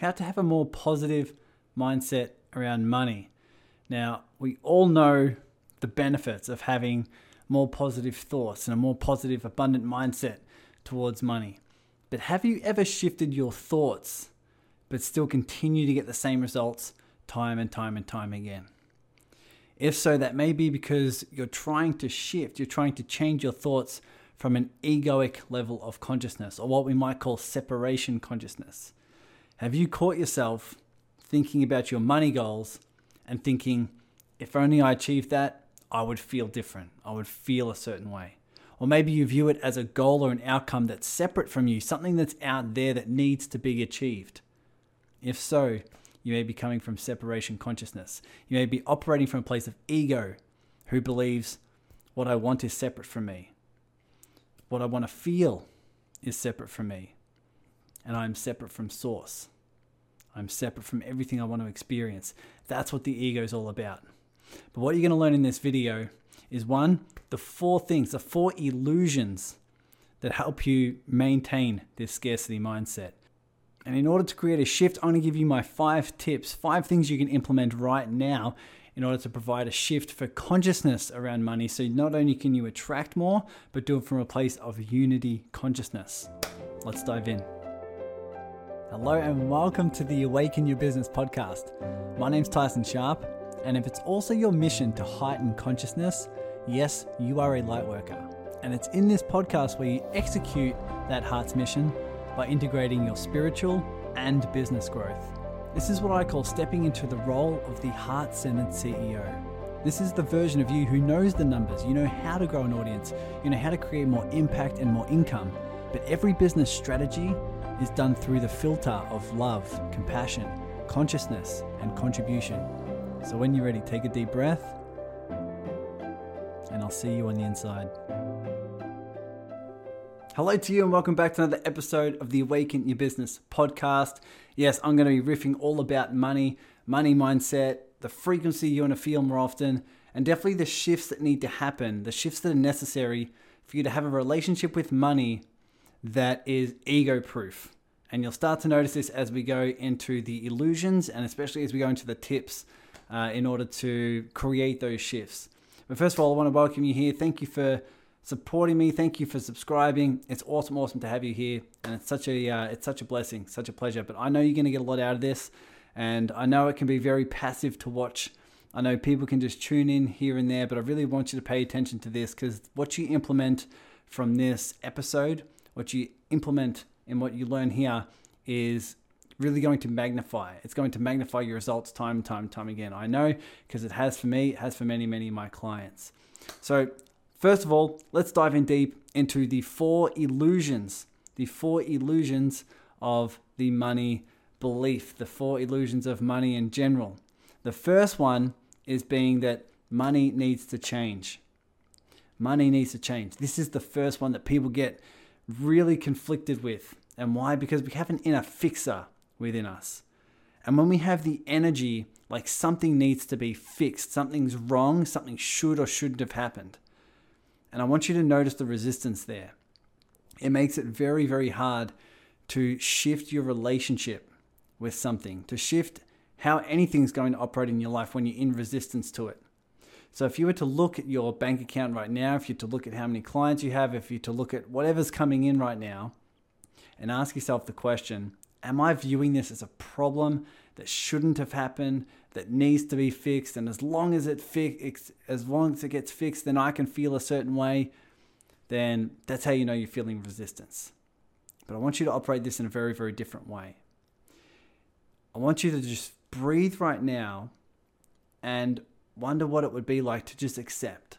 how to have a more positive mindset around money. Now, we all know the benefits of having more positive thoughts and a more positive, abundant mindset towards money. But have you ever shifted your thoughts but still continue to get the same results time and time and time again? If so, that may be because you're trying to shift, you're trying to change your thoughts from an egoic level of consciousness, or what we might call separation consciousness. Have you caught yourself thinking about your money goals and thinking, if only I achieved that, I would feel different. I would feel a certain way. Or maybe you view it as a goal or an outcome that's separate from you, something that's out there that needs to be achieved. If so, you may be coming from separation consciousness. You may be operating from a place of ego who believes what I want is separate from me. What I want to feel is separate from me. And I'm separate from source. I'm separate from everything I want to experience. That's what the ego is all about. But what you're going to learn in this video is one, the four things, the four illusions that help you maintain this scarcity mindset. And in order to create a shift, I'm going to give you my five tips, five things you can implement right now in order to provide a shift for consciousness around money. So not only can you attract more, but do it from a place of unity consciousness. Let's dive in. Hello, and welcome to the Awaken Your Business podcast. My name's Tyson Sharp, and if it's also your mission to heighten consciousness, yes, you are a light worker. And it's in this podcast where you execute that heart's mission by integrating your spiritual and business growth. This is what I call stepping into the role of the heart centered CEO. This is the version of you who knows the numbers, you know how to grow an audience, you know how to create more impact and more income. But every business strategy is done through the filter of love, compassion, consciousness, and contribution. So when you're ready, take a deep breath, and I'll see you on the inside. Hello to you, and welcome back to another episode of the Awaken Your Business podcast. Yes, I'm going to be riffing all about money, money mindset, the frequency you want to feel more often, and definitely the shifts that need to happen, the shifts that are necessary for you to have a relationship with money that is ego proof. And you'll start to notice this as we go into the illusions and especially as we go into the tips uh, in order to create those shifts. But first of all, I want to welcome you here. Thank you for supporting me. Thank you for subscribing. It's awesome, awesome to have you here, and it's such a uh, it's such a blessing, such a pleasure. But I know you're going to get a lot out of this, and I know it can be very passive to watch. I know people can just tune in here and there, but I really want you to pay attention to this because what you implement from this episode, what you implement and what you learn here, is really going to magnify. It's going to magnify your results time time time again. I know because it has for me, it has for many, many of my clients. So First of all, let's dive in deep into the four illusions, the four illusions of the money belief, the four illusions of money in general. The first one is being that money needs to change. Money needs to change. This is the first one that people get really conflicted with. And why? Because we have an inner fixer within us. And when we have the energy like something needs to be fixed, something's wrong, something should or shouldn't have happened and I want you to notice the resistance there. It makes it very, very hard to shift your relationship with something, to shift how anything's going to operate in your life when you're in resistance to it. So if you were to look at your bank account right now, if you were to look at how many clients you have, if you were to look at whatever's coming in right now, and ask yourself the question, am I viewing this as a problem that shouldn't have happened, that needs to be fixed, and as long as it fix, as long as it gets fixed, then I can feel a certain way. Then that's how you know you're feeling resistance. But I want you to operate this in a very, very different way. I want you to just breathe right now and wonder what it would be like to just accept.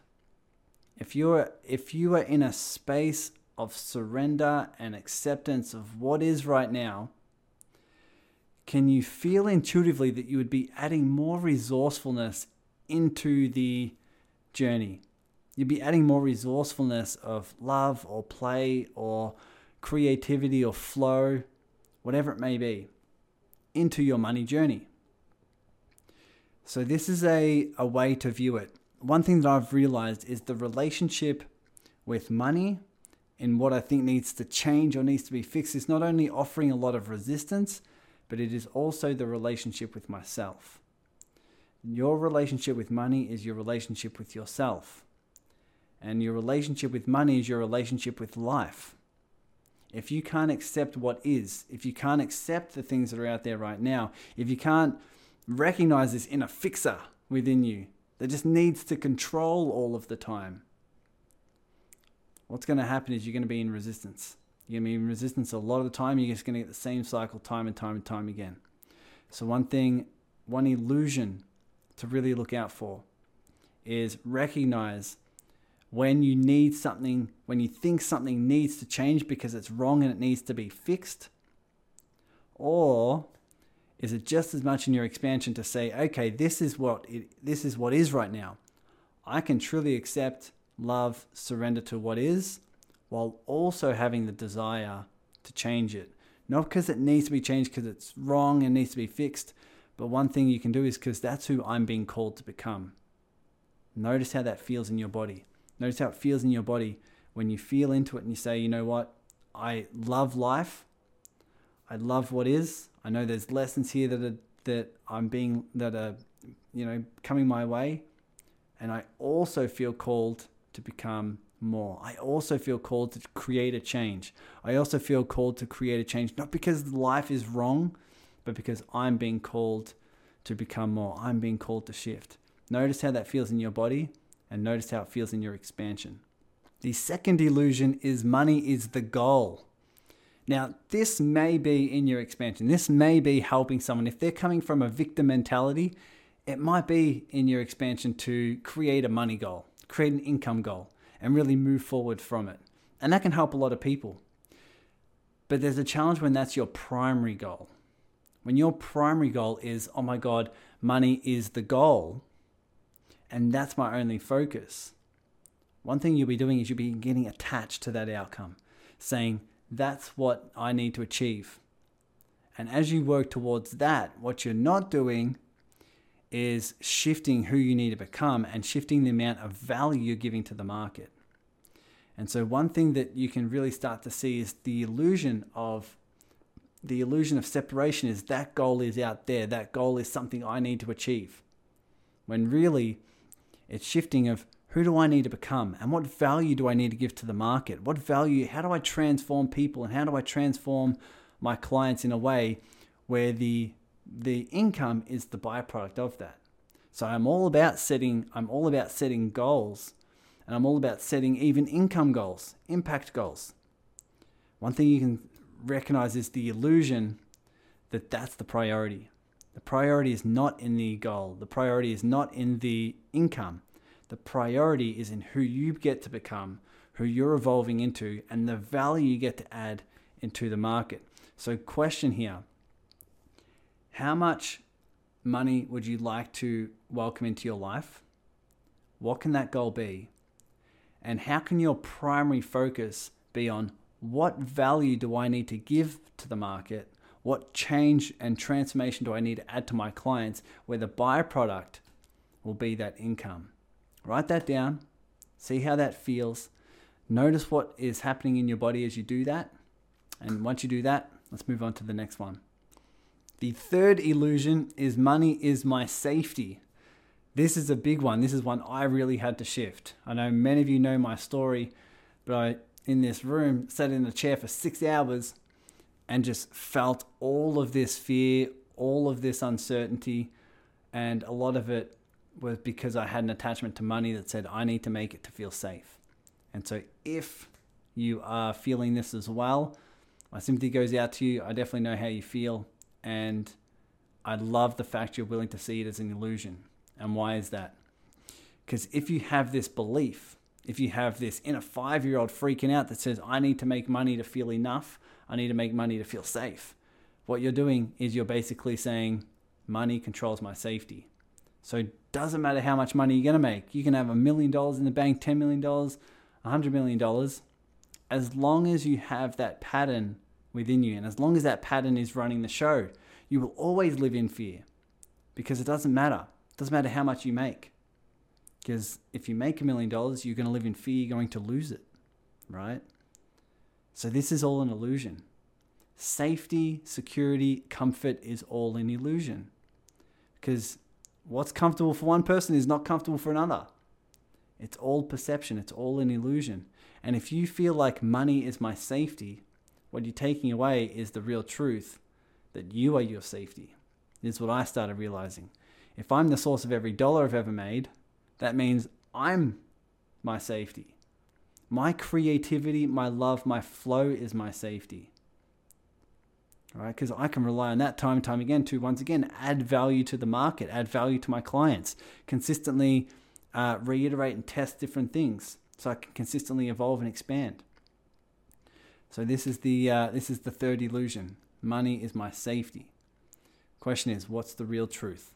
If you're if you are in a space of surrender and acceptance of what is right now, can you feel intuitively that you would be adding more resourcefulness into the journey? You'd be adding more resourcefulness of love or play or creativity or flow, whatever it may be, into your money journey. So, this is a, a way to view it. One thing that I've realized is the relationship with money and what I think needs to change or needs to be fixed is not only offering a lot of resistance, but it is also the relationship with myself. Your relationship with money is your relationship with yourself. And your relationship with money is your relationship with life. If you can't accept what is, if you can't accept the things that are out there right now, if you can't recognize this inner fixer within you that just needs to control all of the time, what's going to happen is you're going to be in resistance. You're going to be in resistance a lot of the time. You're just going to get the same cycle time and time and time again. So, one thing, one illusion to really look out for is recognize when you need something, when you think something needs to change because it's wrong and it needs to be fixed? Or is it just as much in your expansion to say, okay, this is what it, this is what is right now. I can truly accept, love, surrender to what is, while also having the desire to change it. Not because it needs to be changed because it's wrong and needs to be fixed, but one thing you can do is because that's who I'm being called to become. Notice how that feels in your body. Notice how it feels in your body when you feel into it and you say, you know what? I love life. I love what is. I know there's lessons here that are, that I'm being that are you know coming my way, and I also feel called to become more. I also feel called to create a change. I also feel called to create a change, not because life is wrong, but because I'm being called to become more. I'm being called to shift. Notice how that feels in your body and notice how it feels in your expansion. The second illusion is money is the goal. Now, this may be in your expansion. This may be helping someone. If they're coming from a victim mentality, it might be in your expansion to create a money goal, create an income goal, and really move forward from it. And that can help a lot of people. But there's a challenge when that's your primary goal. When your primary goal is, oh my God, money is the goal, and that's my only focus. One thing you'll be doing is you'll be getting attached to that outcome, saying, that's what I need to achieve. And as you work towards that, what you're not doing is shifting who you need to become and shifting the amount of value you're giving to the market. And so, one thing that you can really start to see is the illusion of the illusion of separation is that goal is out there. That goal is something I need to achieve. When really, it's shifting of who do I need to become and what value do I need to give to the market? What value, how do I transform people and how do I transform my clients in a way where the the income is the byproduct of that. So I'm all about setting I'm all about setting goals and I'm all about setting even income goals, impact goals. One thing you can recognize is the illusion that that's the priority. The priority is not in the goal. The priority is not in the income. The priority is in who you get to become, who you're evolving into, and the value you get to add into the market. So, question here How much money would you like to welcome into your life? What can that goal be? And how can your primary focus be on what value do I need to give to the market? What change and transformation do I need to add to my clients where the byproduct will be that income? Write that down, see how that feels. Notice what is happening in your body as you do that. And once you do that, let's move on to the next one. The third illusion is money is my safety. This is a big one. This is one I really had to shift. I know many of you know my story, but I in this room, sat in a chair for six hours, and just felt all of this fear, all of this uncertainty. And a lot of it was because I had an attachment to money that said, I need to make it to feel safe. And so if you are feeling this as well, my sympathy goes out to you. I definitely know how you feel. And I love the fact you're willing to see it as an illusion. And why is that? Because if you have this belief if you have this inner five year old freaking out that says, I need to make money to feel enough, I need to make money to feel safe, what you're doing is you're basically saying, money controls my safety. So it doesn't matter how much money you're going to make. You can have a million dollars in the bank, ten million dollars, a hundred million dollars. As long as you have that pattern within you, and as long as that pattern is running the show, you will always live in fear because it doesn't matter. It doesn't matter how much you make. Because if you make a million dollars, you're going to live in fear you're going to lose it, right? So this is all an illusion. safety, security, comfort is all an illusion. Because what's comfortable for one person is not comfortable for another. It's all perception, it's all an illusion. And if you feel like money is my safety, what you're taking away is the real truth that you are your safety. This is what I started realizing. If I'm the source of every dollar I've ever made, that means I'm my safety. My creativity, my love, my flow is my safety. Right, because I can rely on that time and time again to once again add value to the market, add value to my clients, consistently uh, reiterate and test different things, so I can consistently evolve and expand. So this is the uh, this is the third illusion. Money is my safety. Question is, what's the real truth?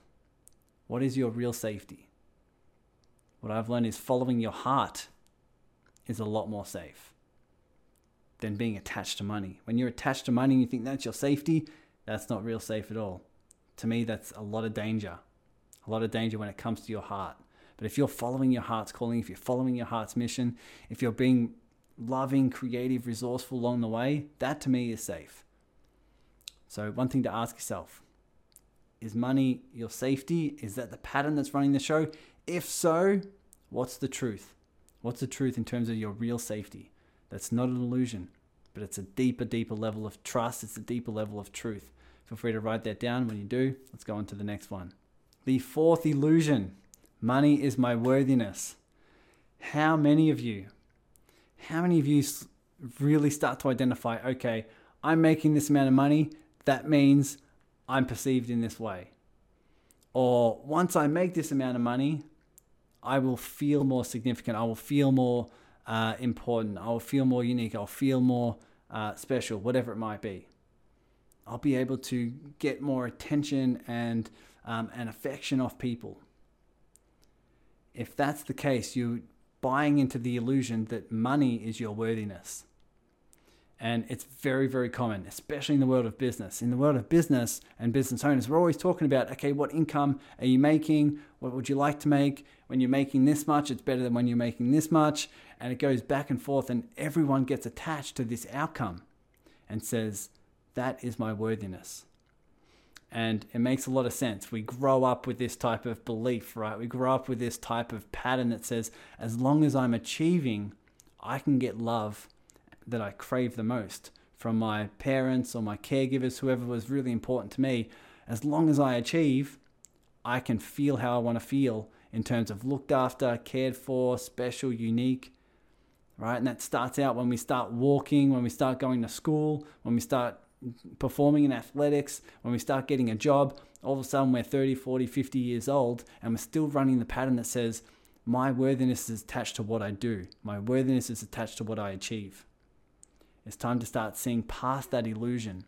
What is your real safety? What I've learned is following your heart is a lot more safe than being attached to money. When you're attached to money and you think that's your safety, that's not real safe at all. To me, that's a lot of danger. A lot of danger when it comes to your heart. But if you're following your heart's calling, if you're following your heart's mission, if you're being loving, creative, resourceful along the way, that to me is safe. So, one thing to ask yourself is money your safety? Is that the pattern that's running the show? If so, what's the truth? What's the truth in terms of your real safety? That's not an illusion, but it's a deeper, deeper level of trust. It's a deeper level of truth. Feel free to write that down. When you do, let's go on to the next one. The fourth illusion money is my worthiness. How many of you, how many of you really start to identify, okay, I'm making this amount of money, that means I'm perceived in this way? Or once I make this amount of money, I will feel more significant. I will feel more uh, important. I'll feel more unique. I'll feel more uh, special, whatever it might be. I'll be able to get more attention and um, and affection off people. If that's the case, you're buying into the illusion that money is your worthiness. And it's very, very common, especially in the world of business. In the world of business and business owners, we're always talking about okay, what income are you making? What would you like to make? When you're making this much, it's better than when you're making this much. And it goes back and forth, and everyone gets attached to this outcome and says, that is my worthiness. And it makes a lot of sense. We grow up with this type of belief, right? We grow up with this type of pattern that says, as long as I'm achieving, I can get love that I crave the most from my parents or my caregivers, whoever was really important to me. As long as I achieve, I can feel how I want to feel in terms of looked after, cared for, special, unique, right? And that starts out when we start walking, when we start going to school, when we start performing in athletics, when we start getting a job. All of a sudden, we're 30, 40, 50 years old, and we're still running the pattern that says, My worthiness is attached to what I do, my worthiness is attached to what I achieve. It's time to start seeing past that illusion,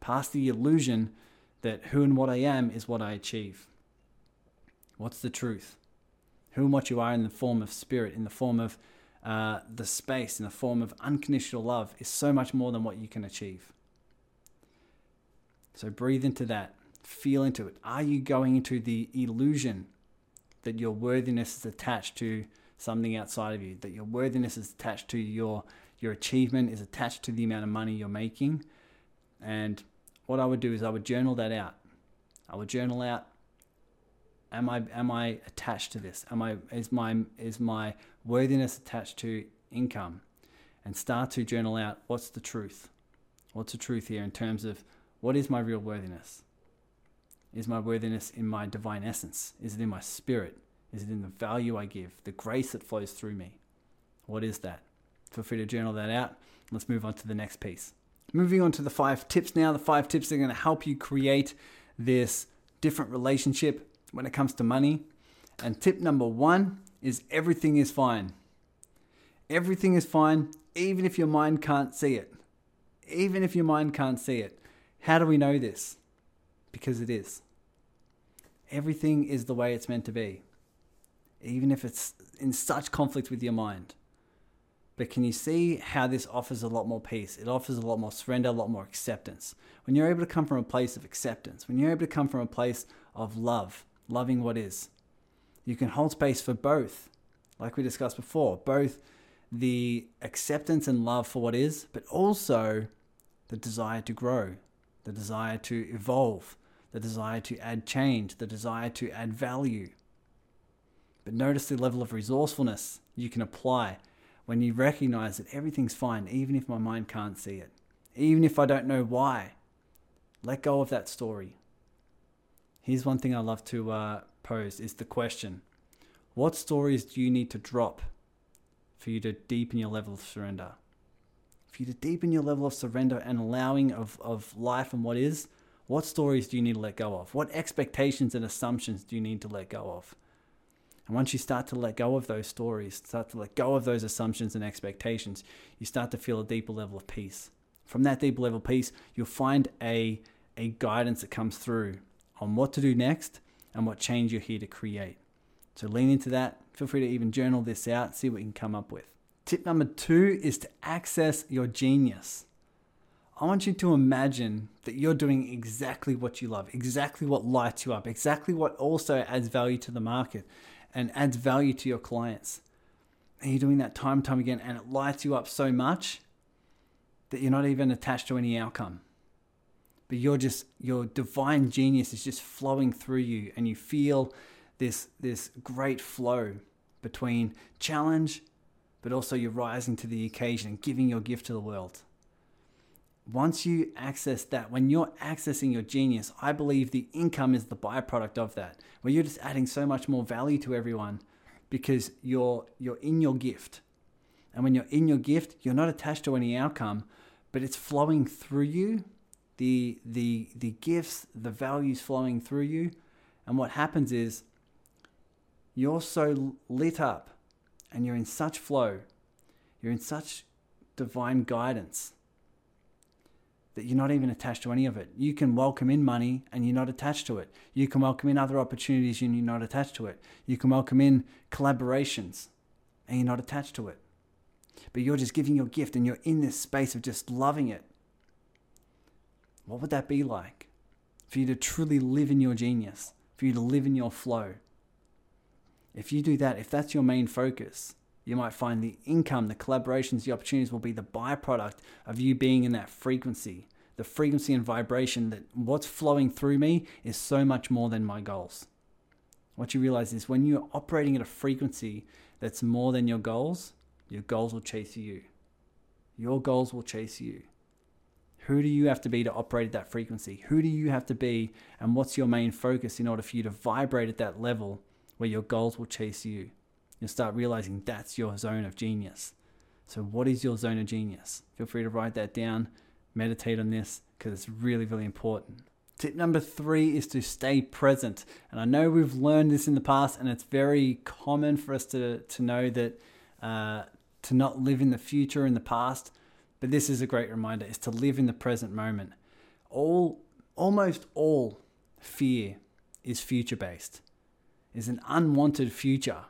past the illusion that who and what I am is what I achieve. What's the truth? Who and what you are in the form of spirit, in the form of uh, the space, in the form of unconditional love, is so much more than what you can achieve. So breathe into that, feel into it. Are you going into the illusion that your worthiness is attached to something outside of you, that your worthiness is attached to your your achievement is attached to the amount of money you're making. And what I would do is I would journal that out. I would journal out am I am I attached to this? Am I is my is my worthiness attached to income? And start to journal out what's the truth? What's the truth here in terms of what is my real worthiness? Is my worthiness in my divine essence? Is it in my spirit? Is it in the value I give, the grace that flows through me? What is that? Feel free to journal that out. Let's move on to the next piece. Moving on to the five tips now. The five tips are going to help you create this different relationship when it comes to money. And tip number one is everything is fine. Everything is fine, even if your mind can't see it. Even if your mind can't see it. How do we know this? Because it is. Everything is the way it's meant to be, even if it's in such conflict with your mind. But can you see how this offers a lot more peace? It offers a lot more surrender, a lot more acceptance. When you're able to come from a place of acceptance, when you're able to come from a place of love, loving what is, you can hold space for both, like we discussed before, both the acceptance and love for what is, but also the desire to grow, the desire to evolve, the desire to add change, the desire to add value. But notice the level of resourcefulness you can apply when you recognize that everything's fine, even if my mind can't see it, even if I don't know why. Let go of that story. Here's one thing I love to uh, pose is the question What stories do you need to drop for you to deepen your level of surrender? For you to deepen your level of surrender and allowing of, of life and what is, what stories do you need to let go of? What expectations and assumptions do you need to let go of? And once you start to let go of those stories, start to let go of those assumptions and expectations, you start to feel a deeper level of peace. From that deeper level of peace, you'll find a, a guidance that comes through on what to do next and what change you're here to create. So lean into that. Feel free to even journal this out, see what you can come up with. Tip number two is to access your genius. I want you to imagine that you're doing exactly what you love, exactly what lights you up, exactly what also adds value to the market and adds value to your clients. And you're doing that time and time again, and it lights you up so much that you're not even attached to any outcome. But you're just your divine genius is just flowing through you, and you feel this this great flow between challenge, but also you're rising to the occasion and giving your gift to the world. Once you access that, when you're accessing your genius, I believe the income is the byproduct of that, where you're just adding so much more value to everyone because you're you're in your gift. And when you're in your gift, you're not attached to any outcome, but it's flowing through you. The the the gifts, the values flowing through you. And what happens is you're so lit up and you're in such flow. You're in such divine guidance that you're not even attached to any of it. You can welcome in money and you're not attached to it. You can welcome in other opportunities and you're not attached to it. You can welcome in collaborations and you're not attached to it. But you're just giving your gift and you're in this space of just loving it. What would that be like? For you to truly live in your genius, for you to live in your flow. If you do that, if that's your main focus, you might find the income, the collaborations, the opportunities will be the byproduct of you being in that frequency, the frequency and vibration that what's flowing through me is so much more than my goals. What you realize is when you're operating at a frequency that's more than your goals, your goals will chase you. Your goals will chase you. Who do you have to be to operate at that frequency? Who do you have to be, and what's your main focus in order for you to vibrate at that level where your goals will chase you? You'll start realizing that's your zone of genius. So, what is your zone of genius? Feel free to write that down, meditate on this because it's really, really important. Tip number three is to stay present. And I know we've learned this in the past, and it's very common for us to, to know that uh, to not live in the future in the past. But this is a great reminder: is to live in the present moment. All, almost all fear is future based. Is an unwanted future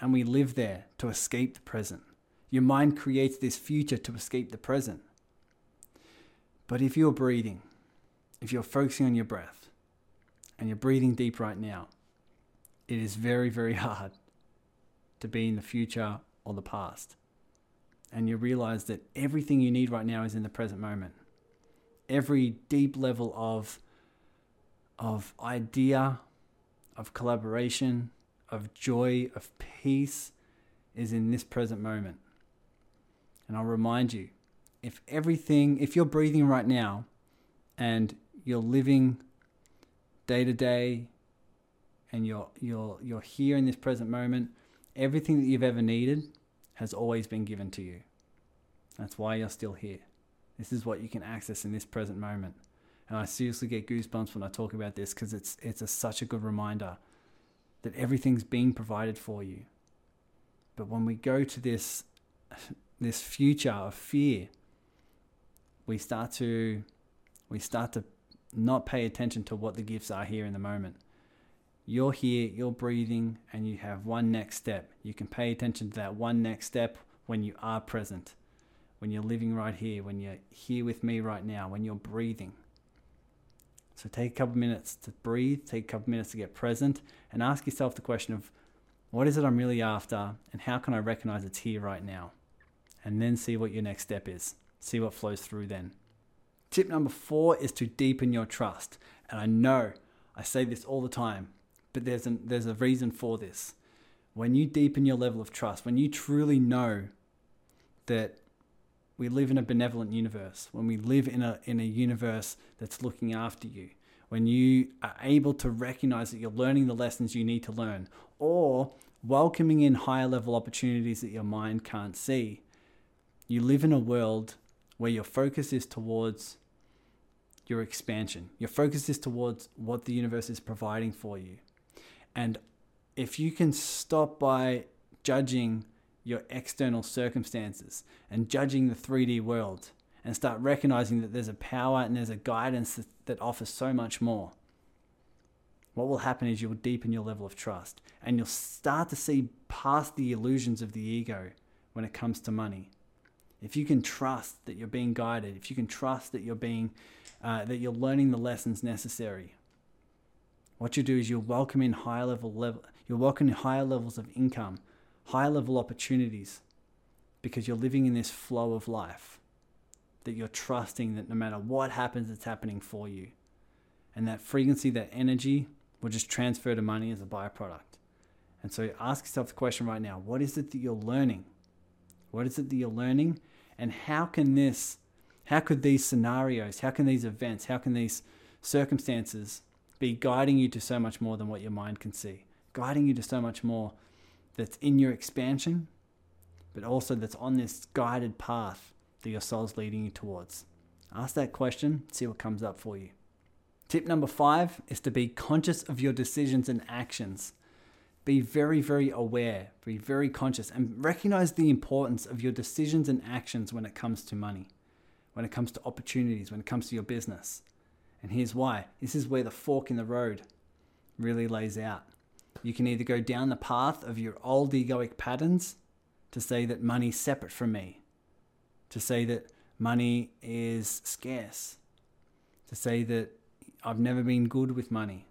and we live there to escape the present. Your mind creates this future to escape the present. But if you're breathing, if you're focusing on your breath, and you're breathing deep right now, it is very, very hard to be in the future or the past. And you realize that everything you need right now is in the present moment. Every deep level of, of idea, of collaboration, of joy, of peace is in this present moment. And I'll remind you if everything, if you're breathing right now and you're living day to day and you're, you're, you're here in this present moment, everything that you've ever needed has always been given to you. That's why you're still here. This is what you can access in this present moment. And I seriously get goosebumps when I talk about this because it's, it's a, such a good reminder that everything's being provided for you. But when we go to this this future of fear, we start to we start to not pay attention to what the gifts are here in the moment. You're here, you're breathing, and you have one next step. You can pay attention to that one next step when you are present, when you're living right here, when you're here with me right now, when you're breathing. So take a couple minutes to breathe, take a couple minutes to get present, and ask yourself the question of what is it I'm really after, and how can I recognize it's here right now? And then see what your next step is. See what flows through then. Tip number four is to deepen your trust. And I know I say this all the time, but there's, an, there's a reason for this. When you deepen your level of trust, when you truly know that we live in a benevolent universe, when we live in a, in a universe that's looking after you, when you are able to recognize that you're learning the lessons you need to learn, or welcoming in higher level opportunities that your mind can't see, you live in a world where your focus is towards your expansion. Your focus is towards what the universe is providing for you. And if you can stop by judging your external circumstances and judging the 3D world and start recognizing that there's a power and there's a guidance that, offers so much more, what will happen is you'll deepen your level of trust and you'll start to see past the illusions of the ego when it comes to money. If you can trust that you're being guided, if you can trust that you're being uh, that you're learning the lessons necessary, what you do is you'll welcome in higher level level you'll welcome in higher levels of income, higher level opportunities, because you're living in this flow of life. That you're trusting that no matter what happens, it's happening for you. And that frequency, that energy will just transfer to money as a byproduct. And so ask yourself the question right now what is it that you're learning? What is it that you're learning? And how can this, how could these scenarios, how can these events, how can these circumstances be guiding you to so much more than what your mind can see? Guiding you to so much more that's in your expansion, but also that's on this guided path that your soul's leading you towards. Ask that question, see what comes up for you. Tip number five is to be conscious of your decisions and actions be very, very aware, be very conscious, and recognize the importance of your decisions and actions when it comes to money, when it comes to opportunities, when it comes to your business. And here's why this is where the fork in the road really lays out. You can either go down the path of your old egoic patterns to say that money's separate from me, to say that money is scarce, to say that I've never been good with money,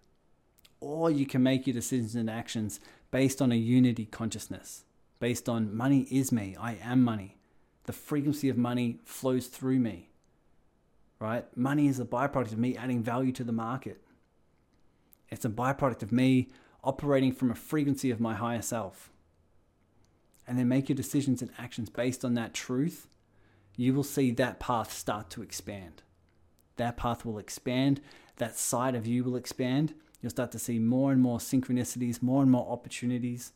or you can make your decisions and actions based on a unity consciousness, based on money is me, I am money. The frequency of money flows through me, right? Money is a byproduct of me adding value to the market. It's a byproduct of me operating from a frequency of my higher self. And then make your decisions and actions based on that truth. You will see that path start to expand. That path will expand, that side of you will expand, You'll start to see more and more synchronicities, more and more opportunities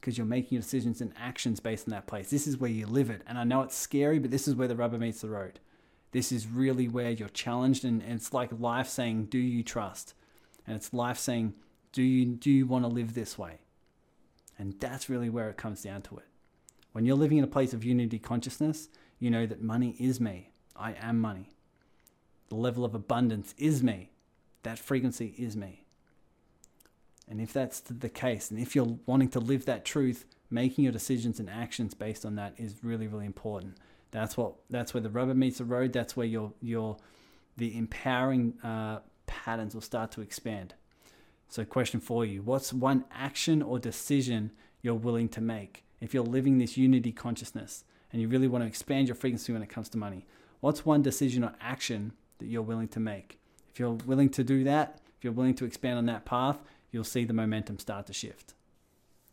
because you're making your decisions and actions based on that place. This is where you live it. And I know it's scary, but this is where the rubber meets the road. This is really where you're challenged and, and it's like life saying, Do you trust? And it's life saying, Do you do you want to live this way? And that's really where it comes down to it. When you're living in a place of unity consciousness, you know that money is me. I am money. The level of abundance is me. That frequency is me. And if that's the case, and if you're wanting to live that truth, making your decisions and actions based on that is really, really important. That's what that's where the rubber meets the road. That's where your your the empowering uh, patterns will start to expand. So, question for you: What's one action or decision you're willing to make if you're living this unity consciousness and you really want to expand your frequency when it comes to money? What's one decision or action that you're willing to make? If you're willing to do that, if you're willing to expand on that path, you'll see the momentum start to shift.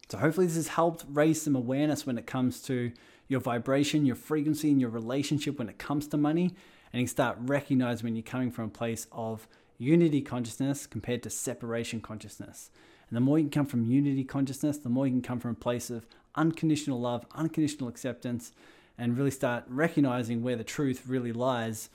So, hopefully, this has helped raise some awareness when it comes to your vibration, your frequency, and your relationship when it comes to money. And you start recognizing when you're coming from a place of unity consciousness compared to separation consciousness. And the more you can come from unity consciousness, the more you can come from a place of unconditional love, unconditional acceptance, and really start recognizing where the truth really lies.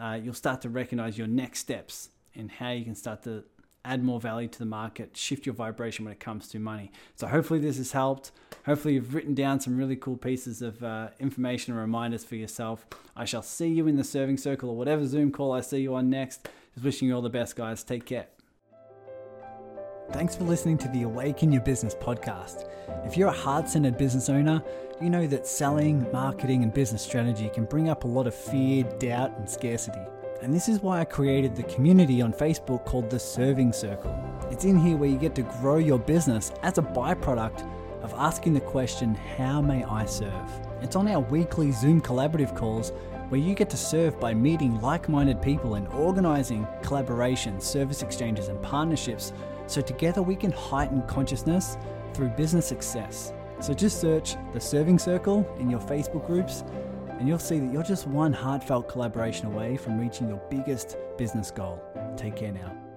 Uh, you'll start to recognize your next steps and how you can start to add more value to the market, shift your vibration when it comes to money. So, hopefully, this has helped. Hopefully, you've written down some really cool pieces of uh, information and reminders for yourself. I shall see you in the serving circle or whatever Zoom call I see you on next. Just wishing you all the best, guys. Take care. Thanks for listening to the Awaken Your Business podcast. If you're a heart centered business owner, you know that selling, marketing, and business strategy can bring up a lot of fear, doubt, and scarcity. And this is why I created the community on Facebook called the Serving Circle. It's in here where you get to grow your business as a byproduct of asking the question, How may I serve? It's on our weekly Zoom collaborative calls where you get to serve by meeting like minded people and organizing collaborations, service exchanges, and partnerships so together we can heighten consciousness through business success. So just search the Serving Circle in your Facebook groups and you'll see that you're just one heartfelt collaboration away from reaching your biggest business goal. Take care now.